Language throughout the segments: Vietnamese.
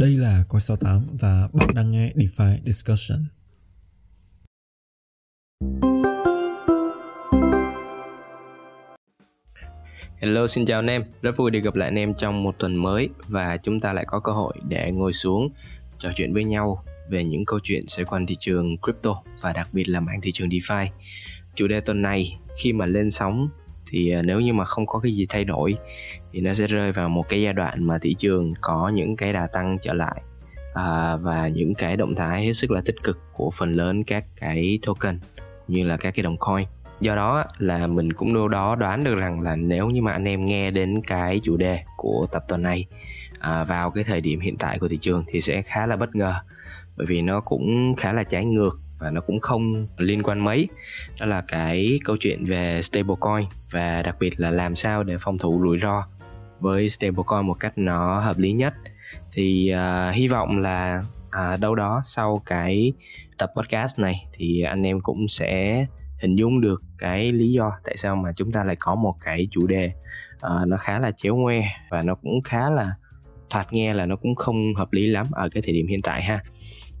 Đây là Coi 68 và bạn đang nghe DeFi Discussion. Hello xin chào anh em, rất vui được gặp lại anh em trong một tuần mới và chúng ta lại có cơ hội để ngồi xuống trò chuyện với nhau về những câu chuyện xoay quanh thị trường crypto và đặc biệt là mảng thị trường DeFi. Chủ đề tuần này khi mà lên sóng thì à, nếu như mà không có cái gì thay đổi thì nó sẽ rơi vào một cái giai đoạn mà thị trường có những cái đà tăng trở lại à, và những cái động thái hết sức là tích cực của phần lớn các cái token như là các cái đồng coin. Do đó là mình cũng đâu đó đoán được rằng là nếu như mà anh em nghe đến cái chủ đề của tập tuần này à, vào cái thời điểm hiện tại của thị trường thì sẽ khá là bất ngờ bởi vì nó cũng khá là trái ngược và nó cũng không liên quan mấy. Đó là cái câu chuyện về stablecoin và đặc biệt là làm sao để phòng thủ rủi ro với stablecoin một cách nó hợp lý nhất. Thì uh, hy vọng là uh, đâu đó sau cái tập podcast này thì anh em cũng sẽ hình dung được cái lý do tại sao mà chúng ta lại có một cái chủ đề uh, nó khá là chéo ngoe và nó cũng khá là thoạt nghe là nó cũng không hợp lý lắm ở cái thời điểm hiện tại ha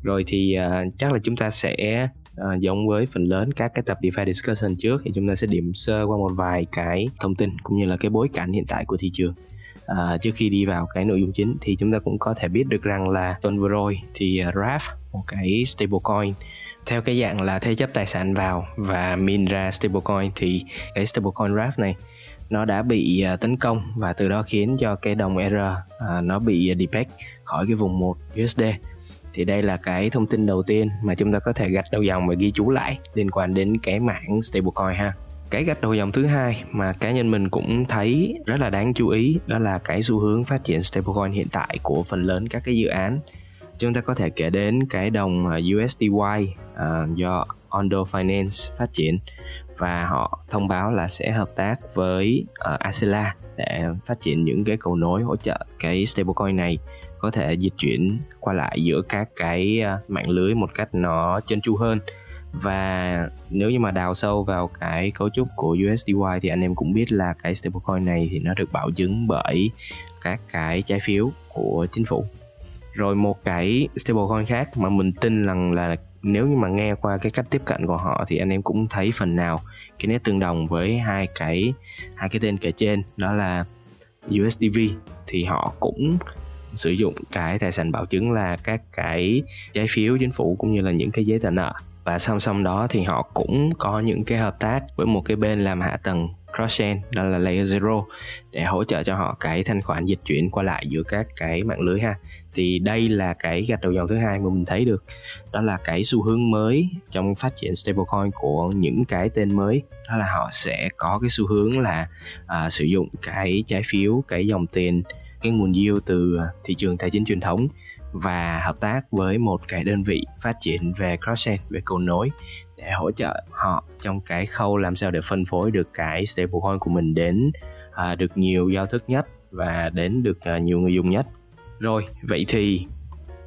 rồi thì uh, chắc là chúng ta sẽ uh, giống với phần lớn các cái tập DeFi discussion trước thì chúng ta sẽ điểm sơ qua một vài cái thông tin cũng như là cái bối cảnh hiện tại của thị trường. Uh, trước khi đi vào cái nội dung chính thì chúng ta cũng có thể biết được rằng là tuần vừa rồi thì uh, RAF một cái stablecoin theo cái dạng là thế chấp tài sản vào và min ra stablecoin thì cái stablecoin RAF này nó đã bị uh, tấn công và từ đó khiến cho cái đồng ER uh, nó bị uh, depeg khỏi cái vùng 1 USD thì đây là cái thông tin đầu tiên mà chúng ta có thể gạch đầu dòng và ghi chú lại liên quan đến cái mảng stablecoin ha. Cái gạch đầu dòng thứ hai mà cá nhân mình cũng thấy rất là đáng chú ý đó là cái xu hướng phát triển stablecoin hiện tại của phần lớn các cái dự án. Chúng ta có thể kể đến cái đồng à, USDY uh, à, do Ondo Finance phát triển và họ thông báo là sẽ hợp tác với à, uh, Acela để phát triển những cái cầu nối hỗ trợ cái stablecoin này có thể dịch chuyển qua lại giữa các cái à, mạng lưới một cách nó chân chu hơn. Và nếu như mà đào sâu vào cái cấu trúc của USDY thì anh em cũng biết là cái stablecoin này thì nó được bảo chứng bởi các cái trái phiếu của chính phủ. Rồi một cái stablecoin khác mà mình tin rằng là nếu như mà nghe qua cái cách tiếp cận của họ thì anh em cũng thấy phần nào cái nét tương đồng với hai cái hai cái tên kể trên, đó là USDV thì họ cũng sử dụng cái tài sản bảo chứng là các cái trái phiếu chính phủ cũng như là những cái giấy tờ nợ. Và song song đó thì họ cũng có những cái hợp tác với một cái bên làm hạ tầng cross-chain đó là layer zero để hỗ trợ cho họ cái thanh khoản dịch chuyển qua lại giữa các cái mạng lưới ha. Thì đây là cái gạch đầu dòng thứ hai mà mình thấy được. Đó là cái xu hướng mới trong phát triển stablecoin của những cái tên mới. Đó là họ sẽ có cái xu hướng là à, sử dụng cái trái phiếu cái dòng tiền cái nguồn yield từ à, thị trường tài chính truyền thống và hợp tác với một cái đơn vị phát triển về cross-chain về cầu nối để hỗ trợ họ trong cái khâu làm sao để phân phối được cái stablecoin của mình đến à, được nhiều giao thức nhất và đến được à, nhiều người dùng nhất. Rồi vậy thì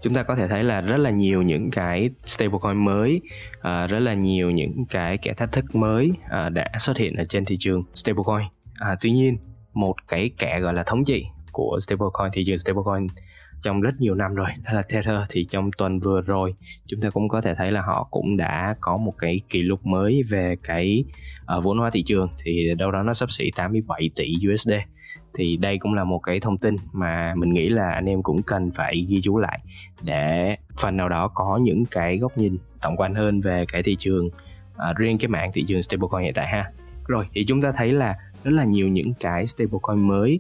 chúng ta có thể thấy là rất là nhiều những cái stablecoin mới à, rất là nhiều những cái kẻ thách thức mới à, đã xuất hiện ở trên thị trường stablecoin. À, tuy nhiên một cái kẻ gọi là thống trị của stablecoin thị trường stablecoin trong rất nhiều năm rồi đó là Tether. Thì trong tuần vừa rồi chúng ta cũng có thể thấy là họ cũng đã có một cái kỷ lục mới về cái uh, vốn hóa thị trường. Thì đâu đó nó sắp xỉ 87 tỷ USD thì đây cũng là một cái thông tin mà mình nghĩ là anh em cũng cần phải ghi chú lại để phần nào đó có những cái góc nhìn tổng quan hơn về cái thị trường uh, riêng cái mạng thị trường stablecoin hiện tại ha. Rồi thì chúng ta thấy là rất là nhiều những cái stablecoin mới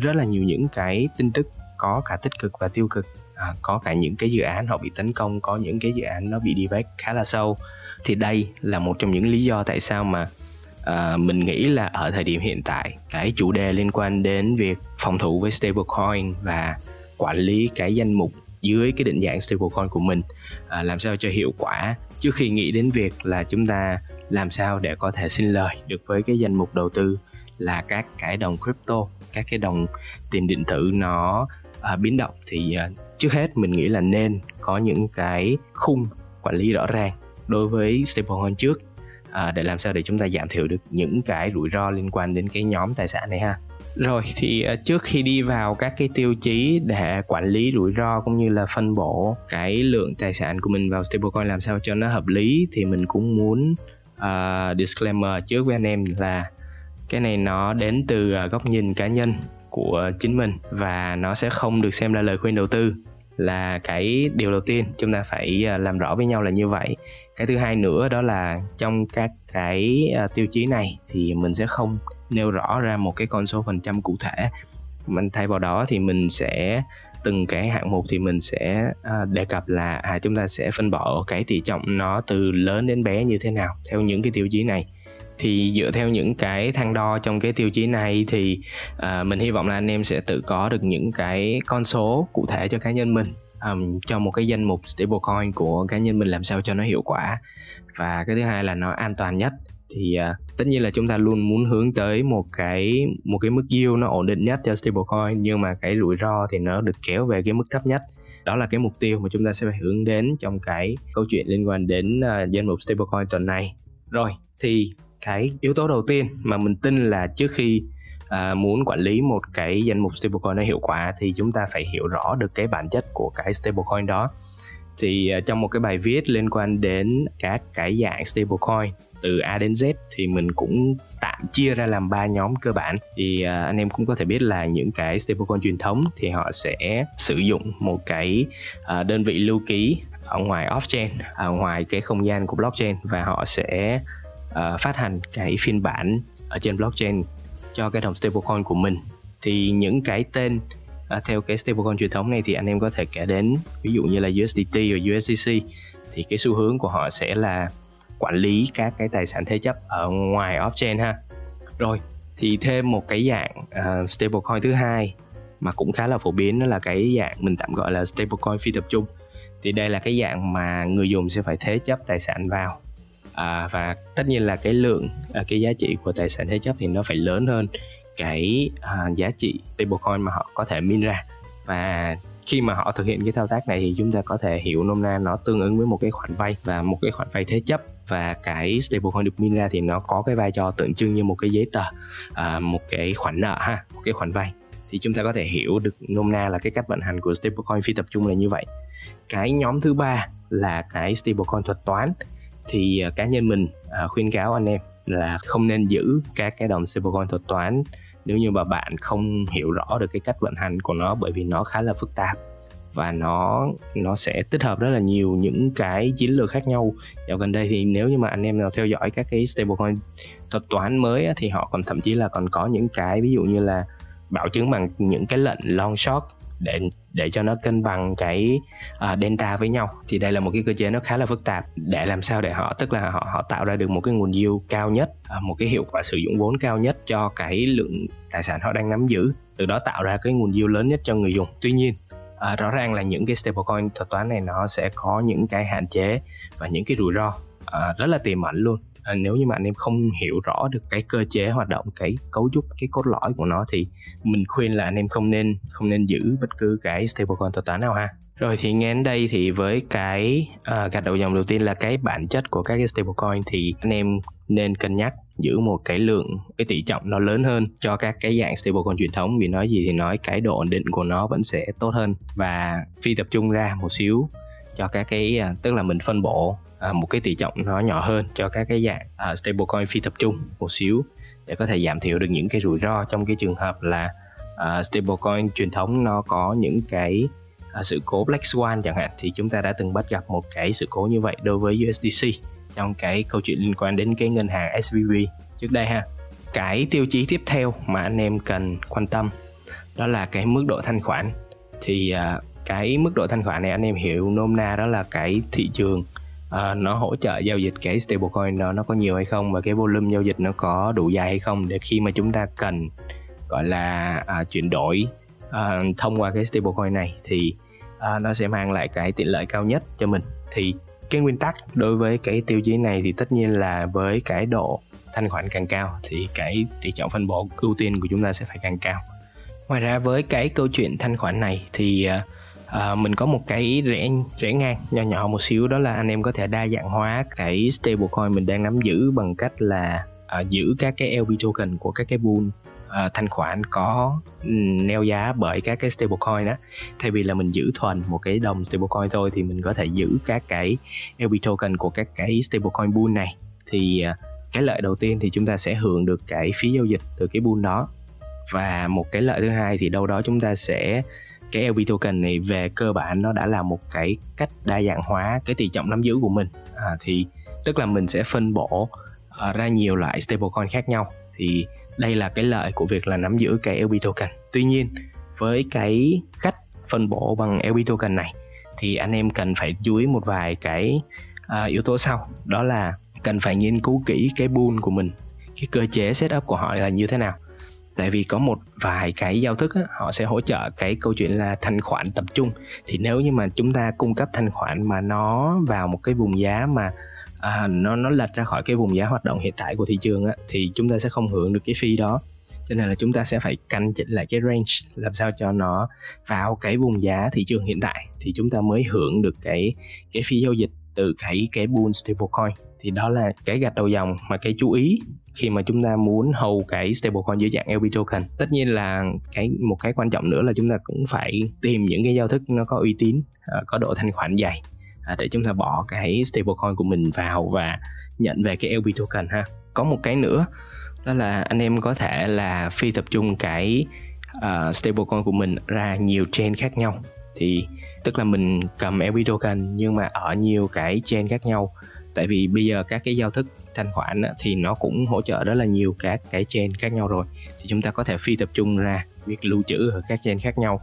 rất là nhiều những cái tin tức có cả tích cực và tiêu cực. À, có cả những cái dự án họ bị tấn công có những cái dự án nó bị đi back khá là sâu. Thì đây là một trong những lý do tại sao mà à, mình nghĩ là ở thời điểm hiện tại cái chủ đề liên quan đến việc phòng thủ với stablecoin và quản lý cái danh mục dưới cái định dạng stablecoin của mình à, làm sao cho hiệu quả trước khi nghĩ đến việc là chúng ta làm sao để có thể xin lời được với cái danh mục đầu tư là các cái đồng crypto các cái đồng tiền điện tử nó uh, biến động. Thì uh, trước hết mình nghĩ là nên có những cái khung quản lý rõ ràng đối với stablecoin trước uh, để làm sao để chúng ta giảm thiểu được những cái rủi ro liên quan đến cái nhóm tài sản này ha. Rồi thì uh, trước khi đi vào các cái tiêu chí để quản lý rủi ro cũng như là phân bổ cái lượng tài sản của mình vào stablecoin làm sao cho nó hợp lý thì mình cũng muốn uh, disclaimer trước với anh em là cái này nó đến từ à, góc nhìn cá nhân của chính mình và nó sẽ không được xem là lời khuyên đầu tư là cái điều đầu tiên. Chúng ta phải à, làm rõ với nhau là như vậy. Cái thứ hai nữa đó là trong các cái à, tiêu chí này thì mình sẽ không nêu rõ ra một cái con số phần trăm cụ thể. Mình thay vào đó thì mình sẽ, từng cái hạng mục thì mình sẽ đề cập là à chúng ta sẽ phân bổ cái tỷ trọng nó từ lớn đến bé như thế nào theo những cái tiêu chí này thì dựa theo những cái thang đo trong cái tiêu chí này thì uh, mình hy vọng là anh em sẽ tự có được những cái con số cụ thể cho cá nhân mình um, cho một cái danh mục stablecoin của cá nhân mình làm sao cho nó hiệu quả. Và cái thứ hai là nó an toàn nhất. Thì uh, tất nhiên là chúng ta luôn muốn hướng tới một cái một cái mức yield nó ổn định nhất cho stablecoin nhưng mà cái rủi ro thì nó được kéo về cái mức thấp nhất. Đó là cái mục tiêu mà chúng ta sẽ phải hướng đến trong cái câu chuyện liên quan đến uh, danh mục stablecoin tuần này. Rồi thì cái yếu tố đầu tiên mà mình tin là trước khi à, muốn quản lý một cái danh mục stablecoin nó hiệu quả thì chúng ta phải hiểu rõ được cái bản chất của cái stablecoin đó. Thì uh, trong một cái bài viết liên quan đến các cái dạng stablecoin từ A đến Z thì mình cũng tạm chia ra làm ba nhóm cơ bản. Thì uh, anh em cũng có thể biết là những cái stablecoin truyền thống thì họ sẽ sử dụng một cái uh, đơn vị lưu ký ở ngoài off chain ở ngoài cái không gian của blockchain và họ sẽ uh, phát hành cái phiên bản ở trên blockchain cho cái đồng stablecoin của mình. Thì những cái tên à, theo cái stablecoin truyền thống này thì anh em có thể kể đến ví dụ như là USDT và USDC thì cái xu hướng của họ sẽ là quản lý các cái tài sản thế chấp ở ngoài off-chain ha. Rồi thì thêm một cái dạng uh, stablecoin thứ hai mà cũng khá là phổ biến đó là cái dạng mình tạm gọi là stablecoin phi tập trung. Thì đây là cái dạng mà người dùng sẽ phải thế chấp tài sản vào à, và tất nhiên là cái lượng à, cái giá trị của tài sản thế chấp thì nó phải lớn hơn cái à, giá trị stablecoin mà họ có thể min ra. Và khi mà họ thực hiện cái thao tác này thì chúng ta có thể hiểu nôm na nó tương ứng với một cái khoản vay và một cái khoản vay thế chấp. Và cái stablecoin được min ra thì nó có cái vai trò tượng trưng như một cái giấy tờ à, một cái khoản nợ ha một cái khoản vay. Thì chúng ta có thể hiểu được nôm na là cái cách vận hành của stablecoin phi tập trung là như vậy. Cái nhóm thứ ba là cái stablecoin thuật toán thì à, cá nhân mình à, khuyên cáo anh em là không nên giữ các cái đồng stablecoin thuật toán nếu như mà bạn không hiểu rõ được cái cách vận hành của nó bởi vì nó khá là phức tạp và nó nó sẽ tích hợp rất là nhiều những cái chiến lược khác nhau. Dạo gần đây thì nếu như mà anh em nào theo dõi các cái stablecoin thuật toán mới á, thì họ còn thậm chí là còn có những cái ví dụ như là bảo chứng bằng những cái lệnh long short để để cho nó cân bằng cái uh, delta với nhau. Thì đây là một cái cơ chế nó khá là phức tạp. Để làm sao để họ tức là họ họ tạo ra được một cái nguồn yield cao nhất uh, một cái hiệu quả sử dụng vốn cao nhất cho cái lượng tài sản họ đang nắm giữ. Từ đó tạo ra cái nguồn yield lớn nhất cho người dùng. Tuy nhiên à, rõ ràng là những cái stablecoin thuật toán này nó sẽ có những cái hạn chế và những cái rủi ro à, rất là tiềm ẩn luôn à, nếu như mà anh em không hiểu rõ được cái cơ chế hoạt động cái cấu trúc cái cốt lõi của nó thì mình khuyên là anh em không nên không nên giữ bất cứ cái stablecoin thuật toán nào ha. Rồi thì nghe đến đây thì với cái uh, gạch đầu dòng đầu tiên là cái bản chất của các cái stablecoin thì anh em nên cân nhắc giữ một cái lượng cái tỷ trọng nó lớn hơn cho các cái dạng stablecoin truyền thống. Vì nói gì thì nói cái độ ổn định của nó vẫn sẽ tốt hơn. Và phi tập trung ra một xíu cho các cái uh, tức là mình phân bổ À, một cái tỷ trọng nó nhỏ hơn cho các cái dạng à, stablecoin phi tập trung một xíu để có thể giảm thiểu được những cái rủi ro trong cái trường hợp là à, stablecoin truyền thống nó có những cái à, sự cố Black Swan chẳng hạn. Thì chúng ta đã từng bắt gặp một cái sự cố như vậy đối với USDC trong cái câu chuyện liên quan đến cái ngân hàng SVB trước đây ha. Cái tiêu chí tiếp theo mà anh em cần quan tâm đó là cái mức độ thanh khoản. Thì à, cái mức độ thanh khoản này anh em hiểu nôm na đó là cái thị trường à, nó hỗ trợ giao dịch cái stablecoin đó nó có nhiều hay không và cái volume giao dịch nó có đủ dài hay không để khi mà chúng ta cần gọi là à, chuyển đổi à, thông qua cái stablecoin này thì à, nó sẽ mang lại cái tiện lợi cao nhất cho mình. Thì cái nguyên tắc đối với cái tiêu chí này thì tất nhiên là với cái độ thanh khoản càng cao thì cái tỷ trọng phân bổ ưu tiên của chúng ta sẽ phải càng cao. Ngoài ra với cái câu chuyện thanh khoản này thì à, mình có một cái rẻ rẻ ngang nhỏ nhỏ một xíu đó là anh em có thể đa dạng hóa cái stablecoin mình đang nắm giữ bằng cách là à, giữ các cái LP token của các cái pool à, thanh khoản có neo giá bởi các cái stablecoin đó thay vì là mình giữ thuần một cái đồng stablecoin thôi thì mình có thể giữ các cái LP token của các cái stablecoin pool này. Thì à, cái lợi đầu tiên thì chúng ta sẽ hưởng được cái phí giao dịch từ cái pool đó. Và một cái lợi thứ hai thì đâu đó chúng ta sẽ cái LP token này về cơ bản nó đã là một cái cách đa dạng hóa cái tỷ trọng nắm giữ của mình. À, thì tức là mình sẽ phân bổ uh, ra nhiều loại stablecoin khác nhau. Thì đây là cái lợi của việc là nắm giữ cái LP token. Tuy nhiên với cái cách phân bổ bằng LP token này thì anh em cần phải chú ý một vài cái uh, yếu tố sau. Đó là cần phải nghiên cứu kỹ cái pool của mình cái cơ chế setup của họ là như thế nào tại vì có một vài cái giao thức á, họ sẽ hỗ trợ cái câu chuyện là thanh khoản tập trung. Thì nếu như mà chúng ta cung cấp thanh khoản mà nó vào một cái vùng giá mà à, nó nó lệch ra khỏi cái vùng giá hoạt động hiện tại của thị trường á, thì chúng ta sẽ không hưởng được cái phi đó. Cho nên là chúng ta sẽ phải canh chỉnh lại cái range làm sao cho nó vào cái vùng giá thị trường hiện tại. Thì chúng ta mới hưởng được cái cái phi giao dịch từ cái cái bull stablecoin thì đó là cái gạch đầu dòng mà cái chú ý khi mà chúng ta muốn hầu cái stablecoin dưới dạng LP token. Tất nhiên là cái một cái quan trọng nữa là chúng ta cũng phải tìm những cái giao thức nó có uy tín ờ, có độ thanh khoản dày à, để chúng ta bỏ cái stablecoin của mình vào và nhận về cái LP token ha. Có một cái nữa đó là anh em có thể là phi tập trung cái uh, stablecoin của mình ra nhiều chain khác nhau. Thì tức là mình cầm LP token nhưng mà ở nhiều cái chain khác nhau. Tại vì bây giờ các cái giao thức thanh khoản thì nó cũng hỗ trợ rất là nhiều các cái chain khác nhau rồi. Thì chúng ta có thể phi tập trung ra việc lưu trữ ở các chain khác nhau.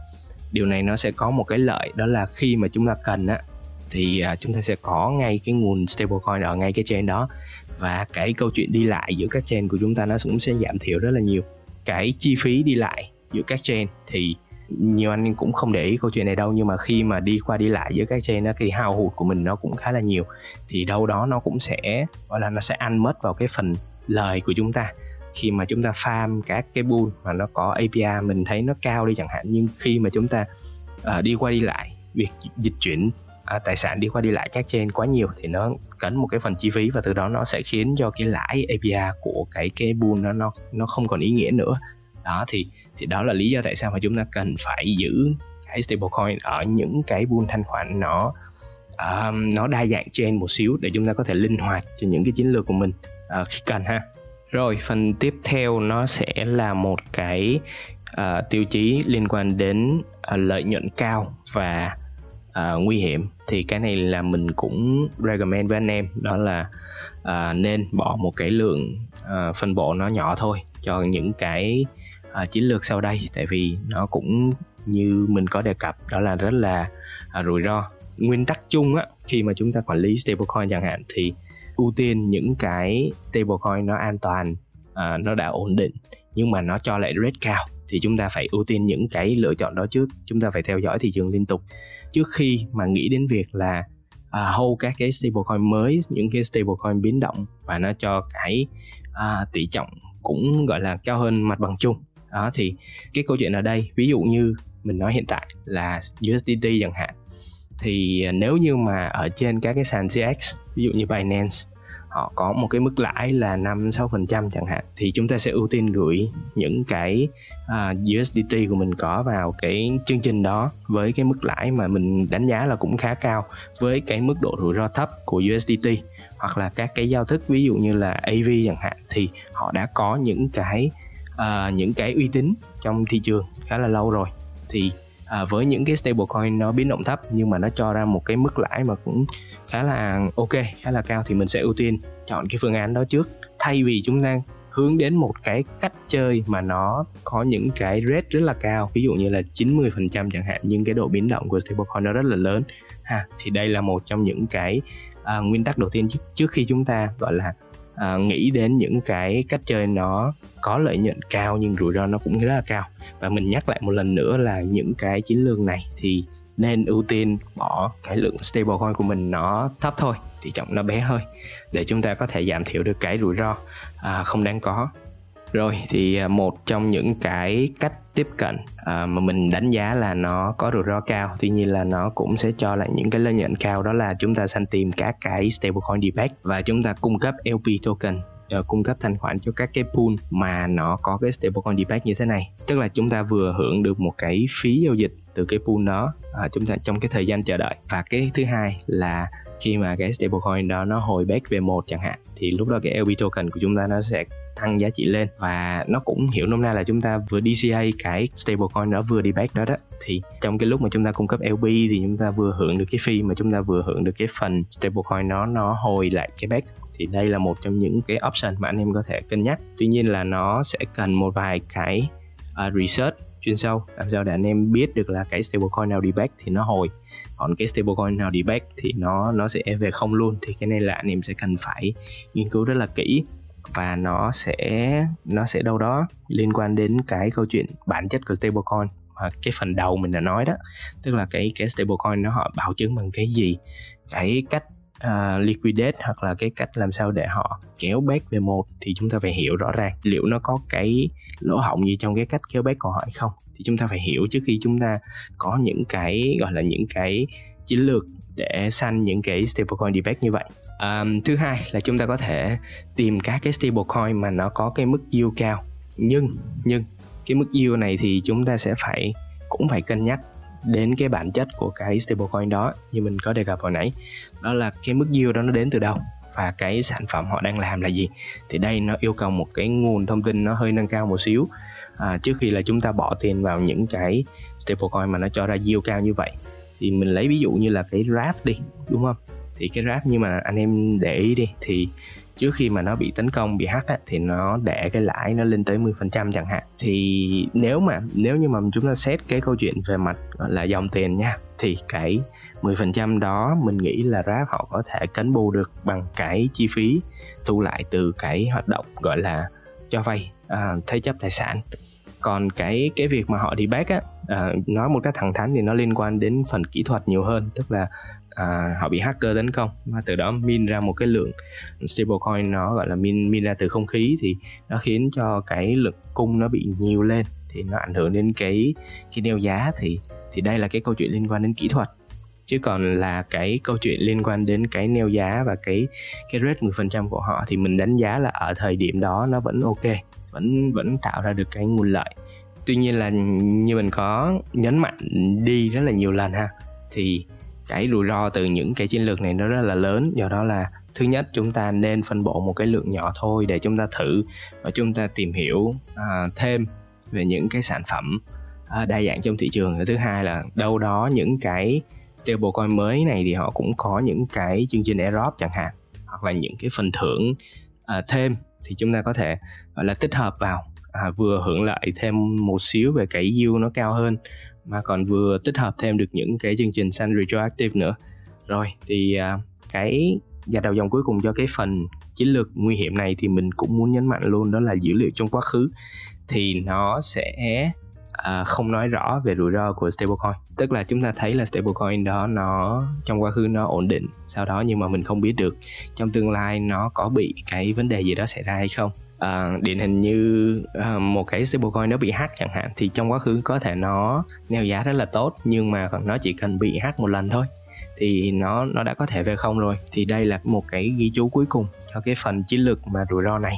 Điều này nó sẽ có một cái lợi, đó là khi mà chúng ta cần á, thì à, chúng ta sẽ có ngay cái nguồn stablecoin ở ngay cái chain đó. Và cái câu chuyện đi lại giữa các chain của chúng ta nó cũng sẽ giảm thiểu rất là nhiều. Cái chi phí đi lại giữa các chain thì nhiều anh cũng không để ý câu chuyện này đâu nhưng mà khi mà đi qua đi lại giữa các chain đó thì hao hụt của mình nó cũng khá là nhiều thì đâu đó nó cũng sẽ gọi là nó sẽ ăn mất vào cái phần lời của chúng ta. Khi mà chúng ta farm các cái pool mà nó có API mình thấy nó cao đi chẳng hạn nhưng khi mà chúng ta uh, đi qua đi lại việc dịch chuyển uh, tài sản đi qua đi lại các chain quá nhiều thì nó cấn một cái phần chi phí và từ đó nó sẽ khiến cho cái lãi API của cái cái pool nó nó nó không còn ý nghĩa nữa. Đó thì thì đó là lý do tại sao mà chúng ta cần phải giữ cái stablecoin ở những cái pool thanh khoản nó um, nó đa dạng trên một xíu để chúng ta có thể linh hoạt cho những cái chiến lược của mình uh, khi cần ha. Rồi phần tiếp theo nó sẽ là một cái uh, tiêu chí liên quan đến uh, lợi nhuận cao và uh, nguy hiểm. Thì cái này là mình cũng recommend với anh em đó là uh, nên bỏ một cái lượng uh, phân bổ nó nhỏ thôi cho những cái uh, chiến lược sau đây. Tại vì nó cũng như mình có đề cập đó là rất là uh, rủi ro. Nguyên tắc chung á khi mà chúng ta quản lý stablecoin chẳng hạn thì ưu tiên những cái stablecoin nó an toàn uh, nó đã ổn định nhưng mà nó cho lại rate cao thì chúng ta phải ưu tiên những cái lựa chọn đó trước. Chúng ta phải theo dõi thị trường liên tục. Trước khi mà nghĩ đến việc là uh, hold các cái stablecoin mới những cái stablecoin biến động và nó cho cái uh, tỷ trọng cũng gọi là cao hơn mặt bằng chung đó thì cái câu chuyện ở đây ví dụ như mình nói hiện tại là USDT chẳng hạn thì nếu như mà ở trên các cái sàn CX ví dụ như Binance họ có một cái mức lãi là 5 6% chẳng hạn thì chúng ta sẽ ưu tiên gửi những cái à, uh, USDT của mình có vào cái chương trình đó với cái mức lãi mà mình đánh giá là cũng khá cao với cái mức độ rủi ro thấp của USDT hoặc là các cái giao thức ví dụ như là AV chẳng hạn thì họ đã có những cái uh, những cái uy tín trong thị trường khá là lâu rồi. Thì uh, với những cái stablecoin nó biến động thấp nhưng mà nó cho ra một cái mức lãi mà cũng khá là ok khá là cao thì mình sẽ ưu tiên chọn cái phương án đó trước. Thay vì chúng ta hướng đến một cái cách chơi mà nó có những cái rate rất là cao ví dụ như là 90% chẳng hạn nhưng cái độ biến động của stablecoin nó rất là lớn. Ha thì đây là một trong những cái uh, nguyên tắc đầu tiên trước, trước khi chúng ta gọi là uh, nghĩ đến những cái cách chơi nó có lợi nhuận cao nhưng rủi ro nó cũng rất là cao. Và mình nhắc lại một lần nữa là những cái chiến lược này thì nên ưu tiên bỏ cái lượng stablecoin của mình nó thấp thôi tỷ trọng nó bé hơi để chúng ta có thể giảm thiểu được cái rủi ro à, không đáng có rồi thì à, một trong những cái cách tiếp cận à, mà mình đánh giá là nó có rủi ro cao tuy nhiên là nó cũng sẽ cho lại những cái lợi nhuận cao đó là chúng ta săn tìm các cái stablecoin debate và chúng ta cung cấp LP token ờ, cung cấp thanh khoản cho các cái pool mà nó có cái stablecoin debate như thế này. Tức là chúng ta vừa hưởng được một cái phí giao dịch từ cái pool đó à, chúng ta trong cái thời gian chờ đợi. Và cái thứ hai là khi mà cái stablecoin đó nó hồi back về một chẳng hạn thì lúc đó cái lb token của chúng ta nó sẽ tăng giá trị lên. Và nó cũng hiểu nôm na là chúng ta vừa DCA cái stablecoin đó vừa đi back đó đó. Thì trong cái lúc mà chúng ta cung cấp lb thì chúng ta vừa hưởng được cái fee mà chúng ta vừa hưởng được cái phần stablecoin nó nó hồi lại cái back thì đây là một trong những cái option mà anh em có thể cân nhắc. Tuy nhiên là nó sẽ cần một vài cái uh, research chuyên sâu. Làm sao để anh em biết được là cái stablecoin nào đi back thì nó hồi. Còn cái stablecoin nào đi back thì nó nó sẽ về không luôn. Thì cái này là anh em sẽ cần phải nghiên cứu rất là kỹ. Và nó sẽ nó sẽ đâu đó liên quan đến cái câu chuyện bản chất của stablecoin. Mà cái phần đầu mình đã nói đó, tức là cái cái stablecoin nó họ bảo chứng bằng cái gì? Cái cách uh, liquidate hoặc là cái cách làm sao để họ kéo back về một thì chúng ta phải hiểu rõ ràng liệu nó có cái lỗ hổng gì trong cái cách kéo back của họ hay không. Thì chúng ta phải hiểu trước khi chúng ta có những cái gọi là những cái chiến lược để săn những cái stablecoin debate như vậy. Um, thứ hai là chúng ta có thể tìm các cái stablecoin mà nó có cái mức yield cao. Nhưng nhưng cái mức yield này thì chúng ta sẽ phải cũng phải cân nhắc đến cái bản chất của cái stablecoin đó như mình có đề cập hồi nãy. Đó là cái mức yield đó nó đến từ đâu và cái sản phẩm họ đang làm là gì. Thì đây nó yêu cầu một cái nguồn thông tin nó hơi nâng cao một xíu. À, trước khi là chúng ta bỏ tiền vào những cái stablecoin mà nó cho ra yield cao như vậy thì mình lấy ví dụ như là cái RAF đi đúng không? Thì cái RAF nhưng mà anh em để ý đi thì trước khi mà nó bị tấn công bị hack á, thì nó để cái lãi nó lên tới 10% chẳng hạn. Thì nếu mà nếu như mà chúng ta xét cái câu chuyện về mặt gọi là dòng tiền nha thì cái 10% đó mình nghĩ là Grab họ có thể cánh bù được bằng cái chi phí thu lại từ cái hoạt động gọi là cho vay à, thế chấp tài sản. Còn cái cái việc mà họ đi back á à, nói một cách thẳng thắn thì nó liên quan đến phần kỹ thuật nhiều hơn tức là à, họ bị hacker tấn công và từ đó min ra một cái lượng stablecoin nó gọi là min min ra từ không khí thì nó khiến cho cái lực cung nó bị nhiều lên thì nó ảnh hưởng đến cái cái neo giá thì thì đây là cái câu chuyện liên quan đến kỹ thuật. Chứ còn là cái câu chuyện liên quan đến cái neo giá và cái cái rate 10% của họ thì mình đánh giá là ở thời điểm đó nó vẫn ok vẫn vẫn tạo ra được cái nguồn lợi. Tuy nhiên là như mình có nhấn mạnh đi rất là nhiều lần ha thì cái rủi ro từ những cái chiến lược này nó rất là lớn. Do đó là thứ nhất chúng ta nên phân bổ một cái lượng nhỏ thôi để chúng ta thử và chúng ta tìm hiểu à, thêm về những cái sản phẩm à, đa dạng trong thị trường. Thứ hai là đâu đó những cái stablecoin mới này thì họ cũng có những cái chương trình airdrop chẳng hạn hoặc là những cái phần thưởng à, thêm thì chúng ta có thể gọi là tích hợp vào à, vừa hưởng lợi thêm một xíu về cái yield nó cao hơn mà còn vừa tích hợp thêm được những cái chương trình xanh retroactive nữa. Rồi thì uh, cái và đầu dòng cuối cùng cho cái phần chiến lược nguy hiểm này thì mình cũng muốn nhấn mạnh luôn đó là dữ liệu trong quá khứ. Thì nó sẽ à, không nói rõ về rủi ro của stablecoin. Tức là chúng ta thấy là stablecoin đó nó trong quá khứ nó ổn định sau đó nhưng mà mình không biết được trong tương lai nó có bị cái vấn đề gì đó xảy ra hay không. À, điển hình như à, một cái stablecoin nó bị hack chẳng hạn thì trong quá khứ có thể nó neo giá rất là tốt nhưng mà nó chỉ cần bị hack một lần thôi thì nó nó đã có thể về không rồi. Thì đây là một cái ghi chú cuối cùng cho cái phần chiến lược mà rủi ro này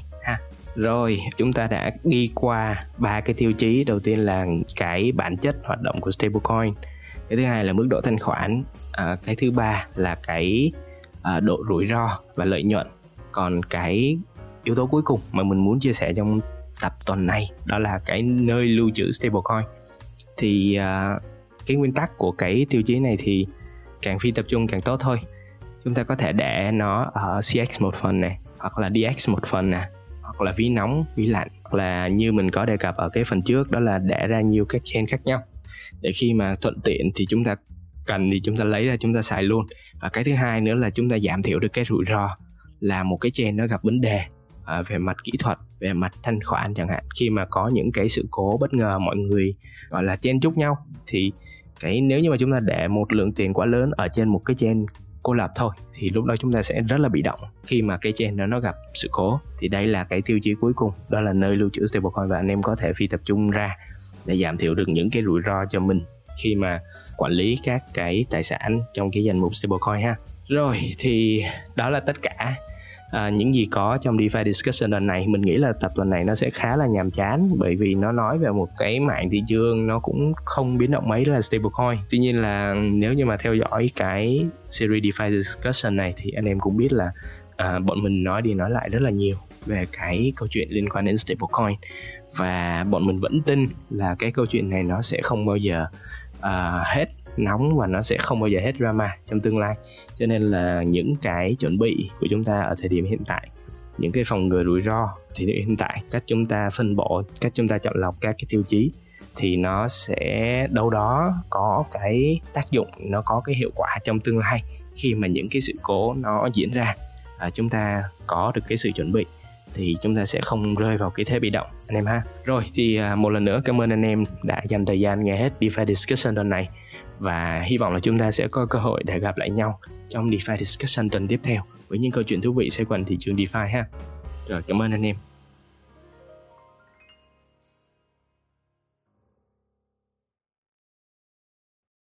rồi chúng ta đã đi qua ba cái tiêu chí. Đầu tiên là cái bản chất hoạt động của stablecoin. Cái thứ hai là mức độ thanh khoản. À, cái thứ ba là cái à, độ rủi ro và lợi nhuận. Còn cái yếu tố cuối cùng mà mình muốn chia sẻ trong tập tuần này đó là cái nơi lưu trữ stablecoin. Thì à, cái nguyên tắc của cái tiêu chí này thì càng phi tập trung càng tốt thôi. Chúng ta có thể để nó ở CX một phần này hoặc là DX một phần nè hoặc là ví nóng ví lạnh hoặc là như mình có đề cập ở cái phần trước đó là để ra nhiều các chain khác nhau. Để khi mà thuận tiện thì chúng ta cần thì chúng ta lấy ra chúng ta xài luôn. Và cái thứ hai nữa là chúng ta giảm thiểu được cái rủi ro là một cái chain nó gặp vấn đề à, về mặt kỹ thuật về mặt thanh khoản chẳng hạn. Khi mà có những cái sự cố bất ngờ mọi người gọi là chen chúc nhau thì cái nếu như mà chúng ta để một lượng tiền quá lớn ở trên một cái chain cô lập thôi, thì lúc đó chúng ta sẽ rất là bị động. Khi mà cái chain đó nó gặp sự cố, thì đây là cái tiêu chí cuối cùng. Đó là nơi lưu trữ stablecoin và anh em có thể phi tập trung ra để giảm thiểu được những cái rủi ro cho mình khi mà quản lý các cái tài sản trong cái danh mục stablecoin ha. Rồi, thì đó là tất cả à, những gì có trong DeFi discussion lần này. Mình nghĩ là tập lần này nó sẽ khá là nhàm chán bởi vì nó nói về một cái mạng thị trường nó cũng không biến động mấy là stablecoin. Tuy nhiên là nếu như mà theo dõi cái series DeFi discussion này thì anh em cũng biết là à, bọn mình nói đi nói lại rất là nhiều về cái câu chuyện liên quan đến stablecoin. Và bọn mình vẫn tin là cái câu chuyện này nó sẽ không bao giờ uh, hết nóng và nó sẽ không bao giờ hết drama trong tương lai cho nên là những cái chuẩn bị của chúng ta ở thời điểm hiện tại những cái phòng ngừa rủi ro thì hiện tại cách chúng ta phân bổ cách chúng ta chọn lọc các cái tiêu chí thì nó sẽ đâu đó có cái tác dụng nó có cái hiệu quả trong tương lai khi mà những cái sự cố nó diễn ra. À, chúng ta có được cái sự chuẩn bị thì chúng ta sẽ không rơi vào cái thế bị động anh em ha. Rồi thì à, một lần nữa cảm ơn anh em đã dành thời gian nghe hết DeFi discussion tuần này và hy vọng là chúng ta sẽ có cơ hội để gặp lại nhau trong DeFi discussion tuần tiếp theo. Với những câu chuyện thú vị xoay quanh thị trường DeFi ha. Rồi, cảm ơn anh em.